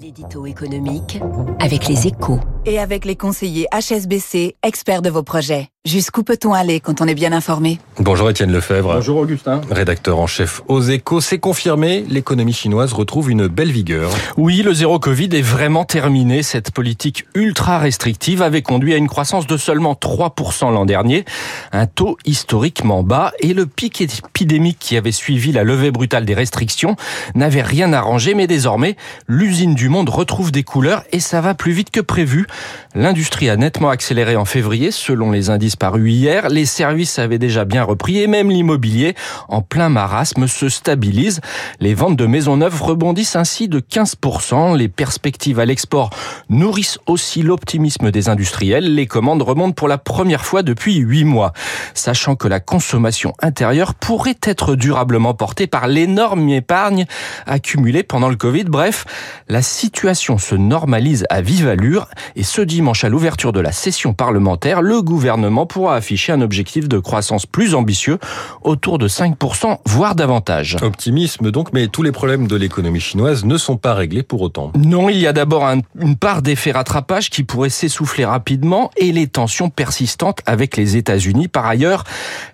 L'édito économique avec les échos. Et avec les conseillers HSBC, experts de vos projets. Jusqu'où peut-on aller quand on est bien informé? Bonjour Étienne Lefebvre. Bonjour Augustin. Rédacteur en chef aux échos, c'est confirmé, l'économie chinoise retrouve une belle vigueur. Oui, le zéro Covid est vraiment terminé. Cette politique ultra restrictive avait conduit à une croissance de seulement 3% l'an dernier, un taux historiquement bas, et le pic épidémique qui avait suivi la levée brutale des restrictions n'avait rien arrangé, mais désormais, l'usine du monde retrouve des couleurs et ça va plus vite que prévu. L'industrie a nettement accéléré en février, selon les indices parus hier. Les services avaient déjà bien repris et même l'immobilier, en plein marasme, se stabilise. Les ventes de maisons neuves rebondissent ainsi de 15%. Les perspectives à l'export nourrissent aussi l'optimisme des industriels. Les commandes remontent pour la première fois depuis 8 mois. Sachant que la consommation intérieure pourrait être durablement portée par l'énorme épargne accumulée pendant le Covid. Bref, la situation se normalise à vive allure et ce dimanche à l'ouverture de la session parlementaire, le gouvernement pourra afficher un objectif de croissance plus ambitieux autour de 5%, voire davantage. Optimisme donc, mais tous les problèmes de l'économie chinoise ne sont pas réglés pour autant. Non, il y a d'abord un, une part d'effet rattrapage qui pourrait s'essouffler rapidement et les tensions persistantes avec les États-Unis. Par ailleurs,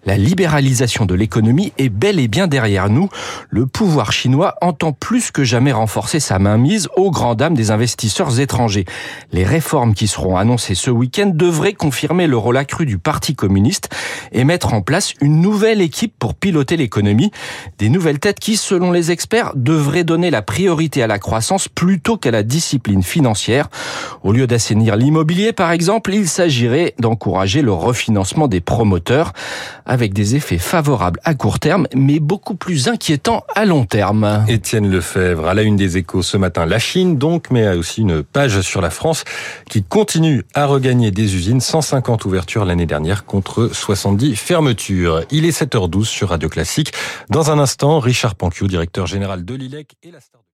la libéralisation de l'économie est bel et bien derrière nous. Le pouvoir chinois entend plus que jamais renforcer sa mainmise aux grand dames des investisseurs étrangers. Les réformes qui seront annoncées ce week-end devraient confirmer le rôle accru du Parti communiste et mettre en place une nouvelle équipe pour piloter l'économie. Des nouvelles têtes qui, selon les experts, devraient donner la priorité à la croissance plutôt qu'à la discipline financière. Au lieu d'assainir l'immobilier, par exemple, il s'agirait d'encourager le refinancement des promoteurs avec des effets favorables à court terme, mais beaucoup plus inquiétants à long terme. Étienne Lefebvre, à la une des échos ce matin, la Chine donc, mais aussi une page sur la France qui continue à regagner des usines, 150 ouvertures l'année dernière contre 70 fermetures. Il est 7h12 sur Radio Classique. Dans un instant, Richard Panquiou, directeur général de l'ILEC et la star